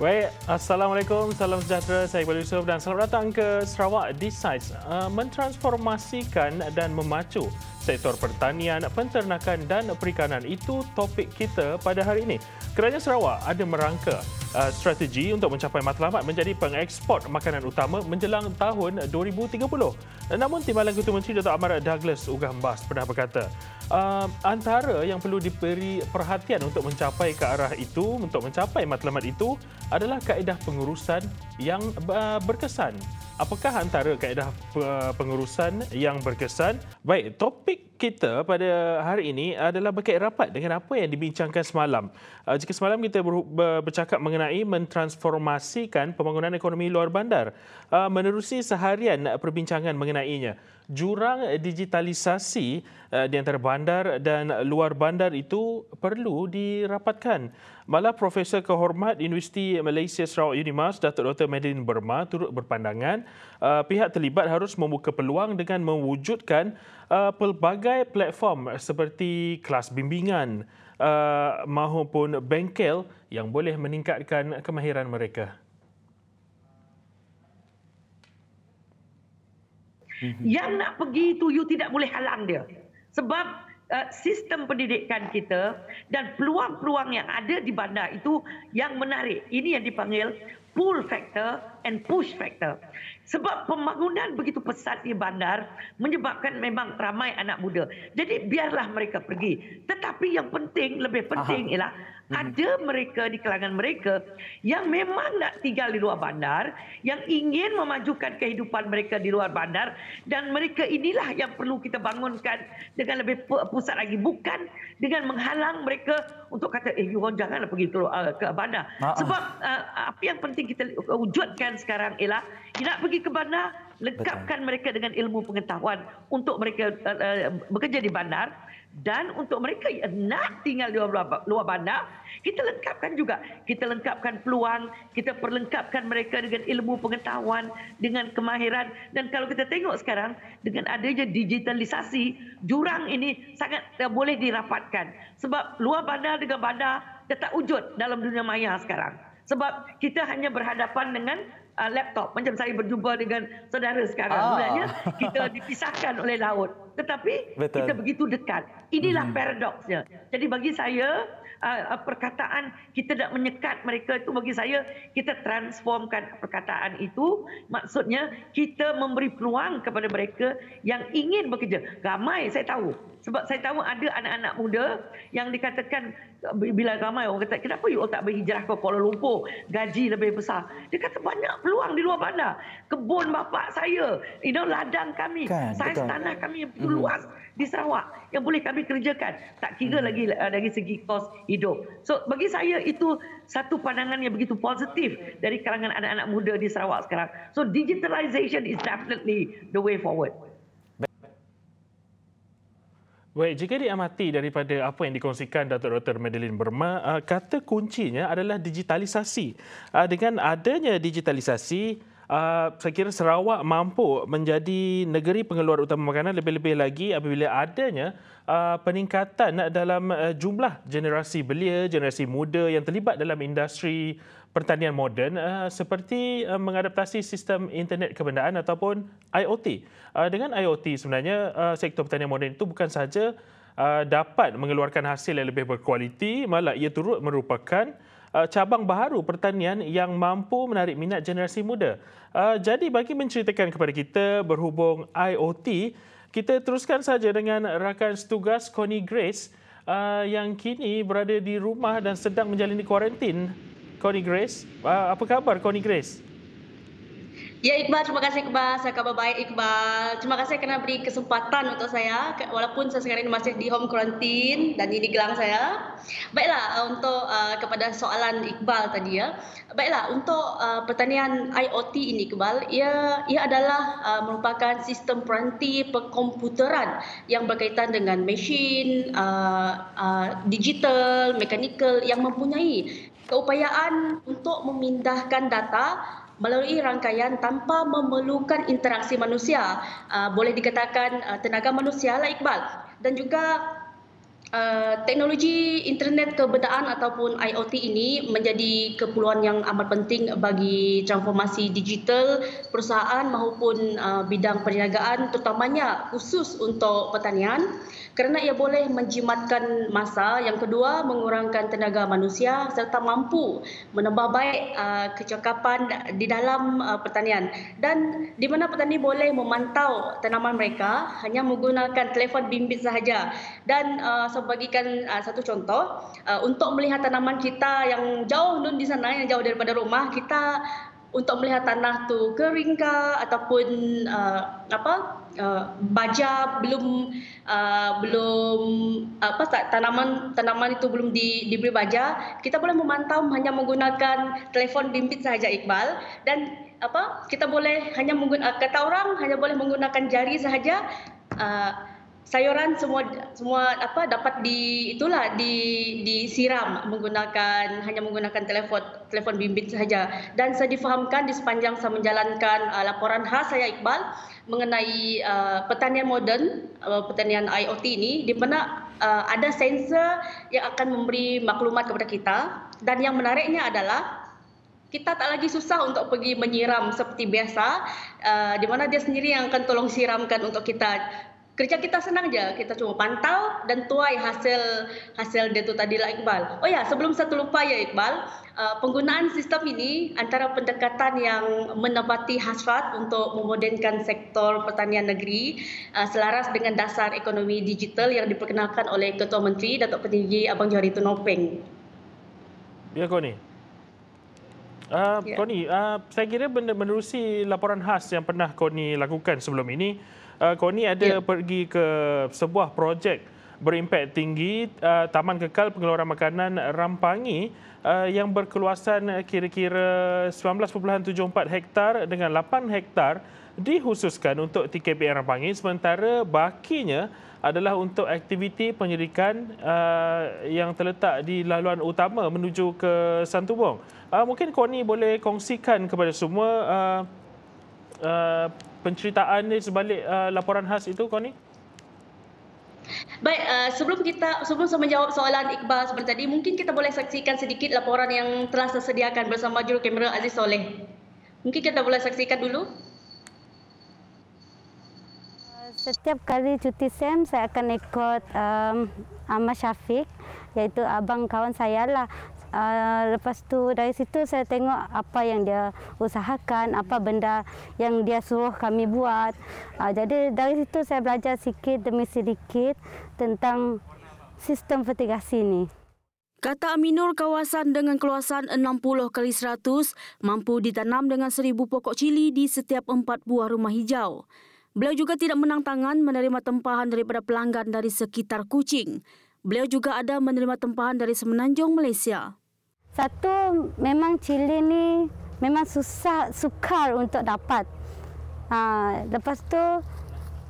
Baik, Assalamualaikum, salam sejahtera. Saya Iqbal Yusof dan selamat datang ke Sarawak Decides. Uh, mentransformasikan dan memacu sektor pertanian, penternakan dan perikanan. Itu topik kita pada hari ini. Kerajaan Sarawak ada merangka uh, strategi untuk mencapai matlamat menjadi pengeksport makanan utama menjelang tahun 2030. Namun Timbalan Ketua Menteri Dr. Amar Douglas Ugah Mbas pernah berkata, uh, antara yang perlu diberi perhatian untuk mencapai ke arah itu, untuk mencapai matlamat itu adalah kaedah pengurusan yang uh, berkesan. Apakah antara kaedah pengurusan yang berkesan? Baik, topik kita pada hari ini adalah berkait rapat dengan apa yang dibincangkan semalam. Uh, jika semalam kita bercakap mengenai mentransformasikan pembangunan ekonomi luar bandar, menerusi seharian perbincangan mengenainya jurang digitalisasi uh, di antara bandar dan luar bandar itu perlu dirapatkan. Malah Profesor Kehormat Universiti Malaysia Sarawak Unimas, Datuk Dr. Madeline Burma turut berpandangan uh, pihak terlibat harus membuka peluang dengan mewujudkan uh, pelbagai platform seperti kelas bimbingan uh, maupun bengkel yang boleh meningkatkan kemahiran mereka. Mhm. Yang nak pergi itu you tidak boleh halang dia. Sebab uh, sistem pendidikan kita dan peluang-peluang yang ada di bandar itu yang menarik. Ini yang dipanggil pull factor and push factor. Sebab pembangunan begitu pesat di bandar menyebabkan memang ramai anak muda. Jadi biarlah mereka pergi. Tetapi yang penting, lebih penting Aha. ialah. Ada mereka di kalangan mereka yang memang nak tinggal di luar bandar, yang ingin memajukan kehidupan mereka di luar bandar dan mereka inilah yang perlu kita bangunkan dengan lebih pusat lagi bukan dengan menghalang mereka untuk kata eh you janganlah pergi ke, uh, ke bandar. Ha-ha. Sebab uh, apa yang penting kita wujudkan sekarang ialah nak pergi ke bandar lengkapkan Betul. mereka dengan ilmu pengetahuan untuk mereka uh, uh, bekerja di bandar dan untuk mereka yang nak tinggal di luar, luar bandar, kita lengkapkan juga. Kita lengkapkan peluang, kita perlengkapkan mereka dengan ilmu pengetahuan, dengan kemahiran. Dan kalau kita tengok sekarang, dengan adanya digitalisasi, jurang ini sangat uh, boleh dirapatkan. Sebab luar bandar dengan bandar tetap wujud dalam dunia maya sekarang. Sebab kita hanya berhadapan dengan uh, laptop. Macam saya berjumpa dengan saudara sekarang. Ah. Sebenarnya kita dipisahkan oleh laut. Tetapi Betul. kita begitu dekat. Inilah hmm. paradoksnya. Jadi bagi saya, uh, perkataan kita nak menyekat mereka itu bagi saya, kita transformkan perkataan itu. Maksudnya kita memberi peluang kepada mereka yang ingin bekerja. Ramai saya tahu. Sebab saya tahu ada anak-anak muda yang dikatakan bila ramai orang kata kenapa you all tak berhijrah ke Kuala Lumpur gaji lebih besar dia kata banyak peluang di luar bandar kebun bapak saya you know ladang kami kan, saiz tanah kami yang mm. luas di Sarawak yang boleh kami kerjakan tak kira mm. lagi uh, dari segi kos hidup so bagi saya itu satu pandangan yang begitu positif dari kalangan anak-anak muda di Sarawak sekarang so digitalization is definitely the way forward Baik, jika diamati daripada apa yang dikongsikan Datuk Dr. Madeline Burma, uh, kata kuncinya adalah digitalisasi. Uh, dengan adanya digitalisasi, uh, saya kira Sarawak mampu menjadi negeri pengeluar utama makanan lebih-lebih lagi apabila adanya peningkatan dalam jumlah generasi belia, generasi muda yang terlibat dalam industri pertanian moden uh, seperti uh, mengadaptasi sistem internet kebendaan ataupun IoT. Uh, dengan IoT sebenarnya uh, sektor pertanian moden itu bukan sahaja uh, dapat mengeluarkan hasil yang lebih berkualiti, malah ia turut merupakan uh, cabang baharu pertanian yang mampu menarik minat generasi muda. Uh, jadi bagi menceritakan kepada kita berhubung IoT, kita teruskan saja dengan rakan setugas Connie Grace uh, yang kini berada di rumah dan sedang menjalani kuarantin Connie Grace. Apa khabar Connie Grace? Ya Iqbal, terima kasih Iqbal. Saya khabar baik Iqbal. Terima kasih kerana beri kesempatan untuk saya walaupun saya sekarang ini masih di home quarantine dan ini gelang saya. Baiklah uh, untuk uh, kepada soalan Iqbal tadi ya. Baiklah untuk uh, pertanian IoT ini Iqbal, ia ia adalah uh, merupakan sistem peranti perkomputeran yang berkaitan dengan mesin, uh, uh, digital, mekanikal yang mempunyai keupayaan untuk memindahkan data melalui rangkaian tanpa memerlukan interaksi manusia. Uh, boleh dikatakan uh, tenaga manusia lah Iqbal. Dan juga Uh, teknologi internet kebedaan ataupun IoT ini menjadi keperluan yang amat penting bagi transformasi digital perusahaan maupun bidang perniagaan terutamanya khusus untuk pertanian kerana ia boleh menjimatkan masa yang kedua mengurangkan tenaga manusia serta mampu menambah baik uh, kecakapan di dalam uh, pertanian. Dan di mana petani boleh memantau tanaman mereka hanya menggunakan telefon bimbit sahaja. Dan uh, bagikan uh, satu contoh uh, untuk melihat tanaman kita yang jauh nun di sana yang jauh daripada rumah kita untuk melihat tanah tu kering ke ataupun uh, apa uh, baja belum uh, belum apa tanaman tanaman itu belum di, diberi baja kita boleh memantau hanya menggunakan telefon bimbit sahaja Iqbal. Dan apa kita boleh hanya menggunakan kata orang hanya boleh menggunakan jari sahaja uh, sayuran semua semua apa dapat di itulah di disiram menggunakan hanya menggunakan telefon telefon bimbit sahaja. Dan saya difahamkan di sepanjang saya menjalankan uh, laporan khas saya Iqbal mengenai uh, pertanian moden uh, pertanian IoT ini di mana uh, ada sensor yang akan memberi maklumat kepada kita. Dan yang menariknya adalah kita tak lagi susah untuk pergi menyiram seperti biasa uh, di mana dia sendiri yang akan tolong siramkan untuk kita kerja kita senang je. Kita cuma pantau dan tuai hasil hasil dia tu tadi lah Iqbal. Oh ya sebelum satu lupa ya Iqbal uh, penggunaan sistem ini antara pendekatan yang menepati hasrat untuk memodernkan sektor pertanian negeri uh, selaras dengan dasar ekonomi digital yang diperkenalkan oleh Ketua Menteri Datuk Petinggi Abang Johari Tunopeng. Ya Koni Uh, yeah. Koni, uh, saya kira menerusi laporan khas yang pernah Koni lakukan sebelum ini, uh, Koni ada yeah. pergi ke sebuah projek berimpak tinggi uh, Taman Kekal Pengeluaran Makanan Rampangi uh, yang berkeluasan kira-kira 19.74 hektar dengan 8 hektar dikhususkan untuk TKPN Rampangi sementara bakinya adalah untuk aktiviti penyelidikan uh, yang terletak di laluan utama menuju ke Santubong. Uh, mungkin Koni boleh kongsikan kepada semua uh, uh, penceritaan ni sebalik uh, laporan khas itu kau ni? Baik, uh, sebelum kita sebelum saya menjawab soalan Iqbal seperti tadi, mungkin kita boleh saksikan sedikit laporan yang telah disediakan bersama juru kamera Aziz Soleh. Mungkin kita boleh saksikan dulu. Setiap kali cuti SEM, saya akan ikut um, Ahmad Syafiq, iaitu abang kawan saya lah. Uh, lepas tu dari situ saya tengok apa yang dia usahakan, apa benda yang dia suruh kami buat. Uh, jadi dari situ saya belajar sikit demi sedikit tentang sistem fertigasi ini. Kata Aminur, kawasan dengan keluasan 60 kali 100 mampu ditanam dengan 1000 pokok cili di setiap empat buah rumah hijau. Beliau juga tidak menang tangan menerima tempahan daripada pelanggan dari sekitar Kuching. Beliau juga ada menerima tempahan dari Semenanjung, Malaysia. Satu memang cili ni memang susah sukar untuk dapat. Ha, lepas tu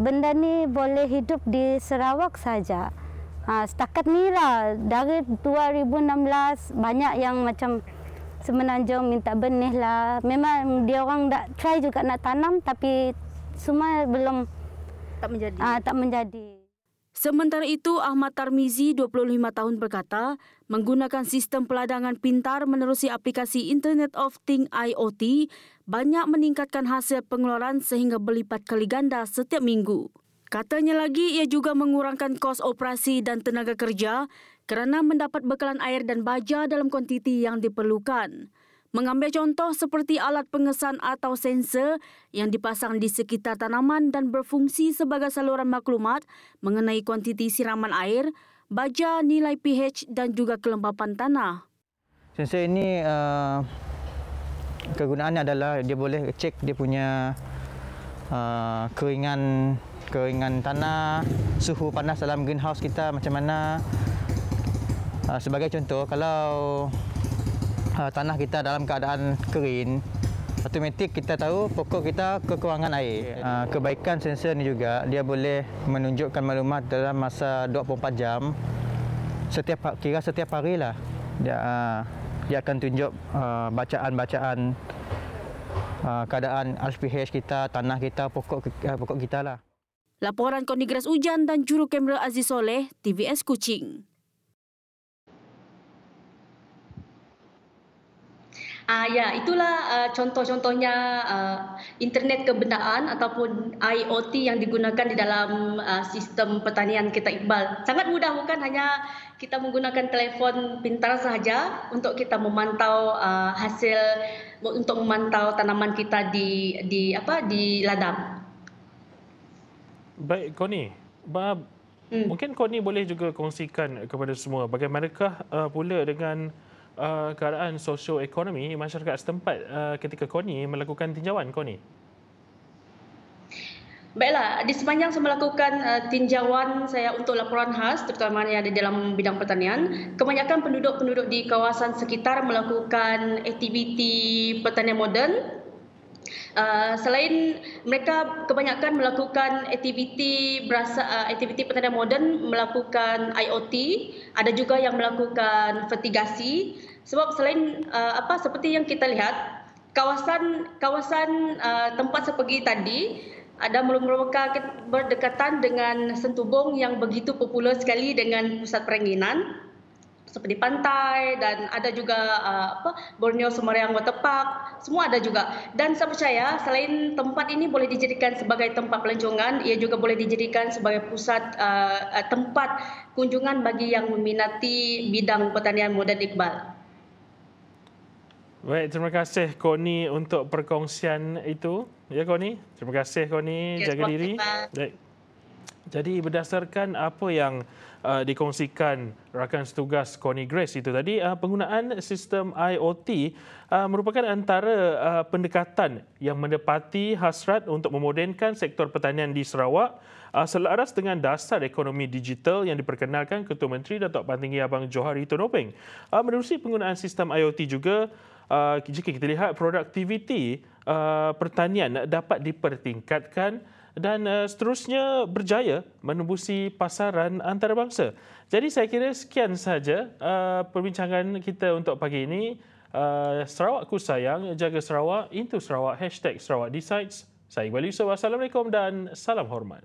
benda ni boleh hidup di Sarawak saja. Ha, setakat ni lah dari 2016 banyak yang macam semenanjung minta benih lah. Memang dia orang dah try juga nak tanam tapi semua belum tak menjadi. Ha, tak menjadi. Sementara itu, Ahmad Tarmizi, 25 tahun berkata, menggunakan sistem peladangan pintar menerusi aplikasi Internet of Things IoT banyak meningkatkan hasil pengeluaran sehingga berlipat kali ganda setiap minggu. Katanya lagi, ia juga mengurangkan kos operasi dan tenaga kerja kerana mendapat bekalan air dan baja dalam kuantiti yang diperlukan. Mengambil contoh seperti alat pengesan atau sensor yang dipasang di sekitar tanaman dan berfungsi sebagai saluran maklumat mengenai kuantiti siraman air, baja nilai pH dan juga kelembapan tanah. Sensor ini uh, kegunaannya adalah dia boleh cek dia punya uh, keringan keringan tanah, suhu panas dalam greenhouse kita macam mana. Uh, sebagai contoh, kalau uh, tanah kita dalam keadaan kering, automatik kita tahu pokok kita kekurangan air. Uh, kebaikan sensor ni juga dia boleh menunjukkan maklumat dalam masa 24 jam. Setiap kira setiap hari lah dia uh, dia akan tunjuk uh, bacaan-bacaan uh, keadaan RPH kita, tanah kita, pokok uh, pokok kita lah. Laporan Konigres Ujan dan Juru Kamera Aziz Soleh, TVS Kuching. Uh, ya, itulah uh, contoh-contohnya uh, internet kebendaan ataupun IoT yang digunakan di dalam uh, sistem pertanian kita Iqbal. Sangat mudah bukan hanya kita menggunakan telefon pintar sahaja untuk kita memantau uh, hasil untuk memantau tanaman kita di di apa di ladang. Baik, Koni. Ba- hmm. Mungkin Koni boleh juga kongsikan kepada semua bagaimanakah uh, pula dengan uh, keadaan sosioekonomi masyarakat setempat uh, ketika KONI melakukan tinjauan KONI? Baiklah, di sepanjang saya melakukan uh, tinjauan saya untuk laporan khas terutama yang ada dalam bidang pertanian, kebanyakan penduduk-penduduk di kawasan sekitar melakukan aktiviti pertanian moden Uh, selain mereka kebanyakan melakukan aktiviti berasa uh, aktiviti pertanian moden melakukan IoT, ada juga yang melakukan fertigasi. Sebab selain uh, apa seperti yang kita lihat kawasan kawasan uh, tempat seperti tadi ada merupakan berdekatan dengan Sentubong yang begitu popular sekali dengan pusat peranginan seperti pantai dan ada juga uh, apa Borneo Semarang Water Park semua ada juga dan saya percaya selain tempat ini boleh dijadikan sebagai tempat pelancongan ia juga boleh dijadikan sebagai pusat uh, uh tempat kunjungan bagi yang meminati bidang pertanian moden Iqbal. Baik, terima kasih Koni untuk perkongsian itu. Ya Koni, terima kasih Koni, ya, jaga diri. Baik. Jadi berdasarkan apa yang uh, dikongsikan rakan setugas Koni Grace itu tadi, uh, penggunaan sistem IoT uh, merupakan antara uh, pendekatan yang mendepati hasrat untuk memodenkan sektor pertanian di Sarawak uh, selaras dengan dasar ekonomi digital yang diperkenalkan Ketua Menteri Datuk Pantinggi Abang Johari Tonopeng. Uh, menerusi penggunaan sistem IoT juga, uh, jika kita lihat produktiviti uh, pertanian dapat dipertingkatkan dan uh, seterusnya berjaya menembusi pasaran antarabangsa. Jadi saya kira sekian saja uh, perbincangan kita untuk pagi ini. Uh, Sarawakku sayang, jaga Sarawak, into Sarawak, hashtag Sarawak Decides. Saya Iqbal Yusuf, Assalamualaikum dan salam hormat.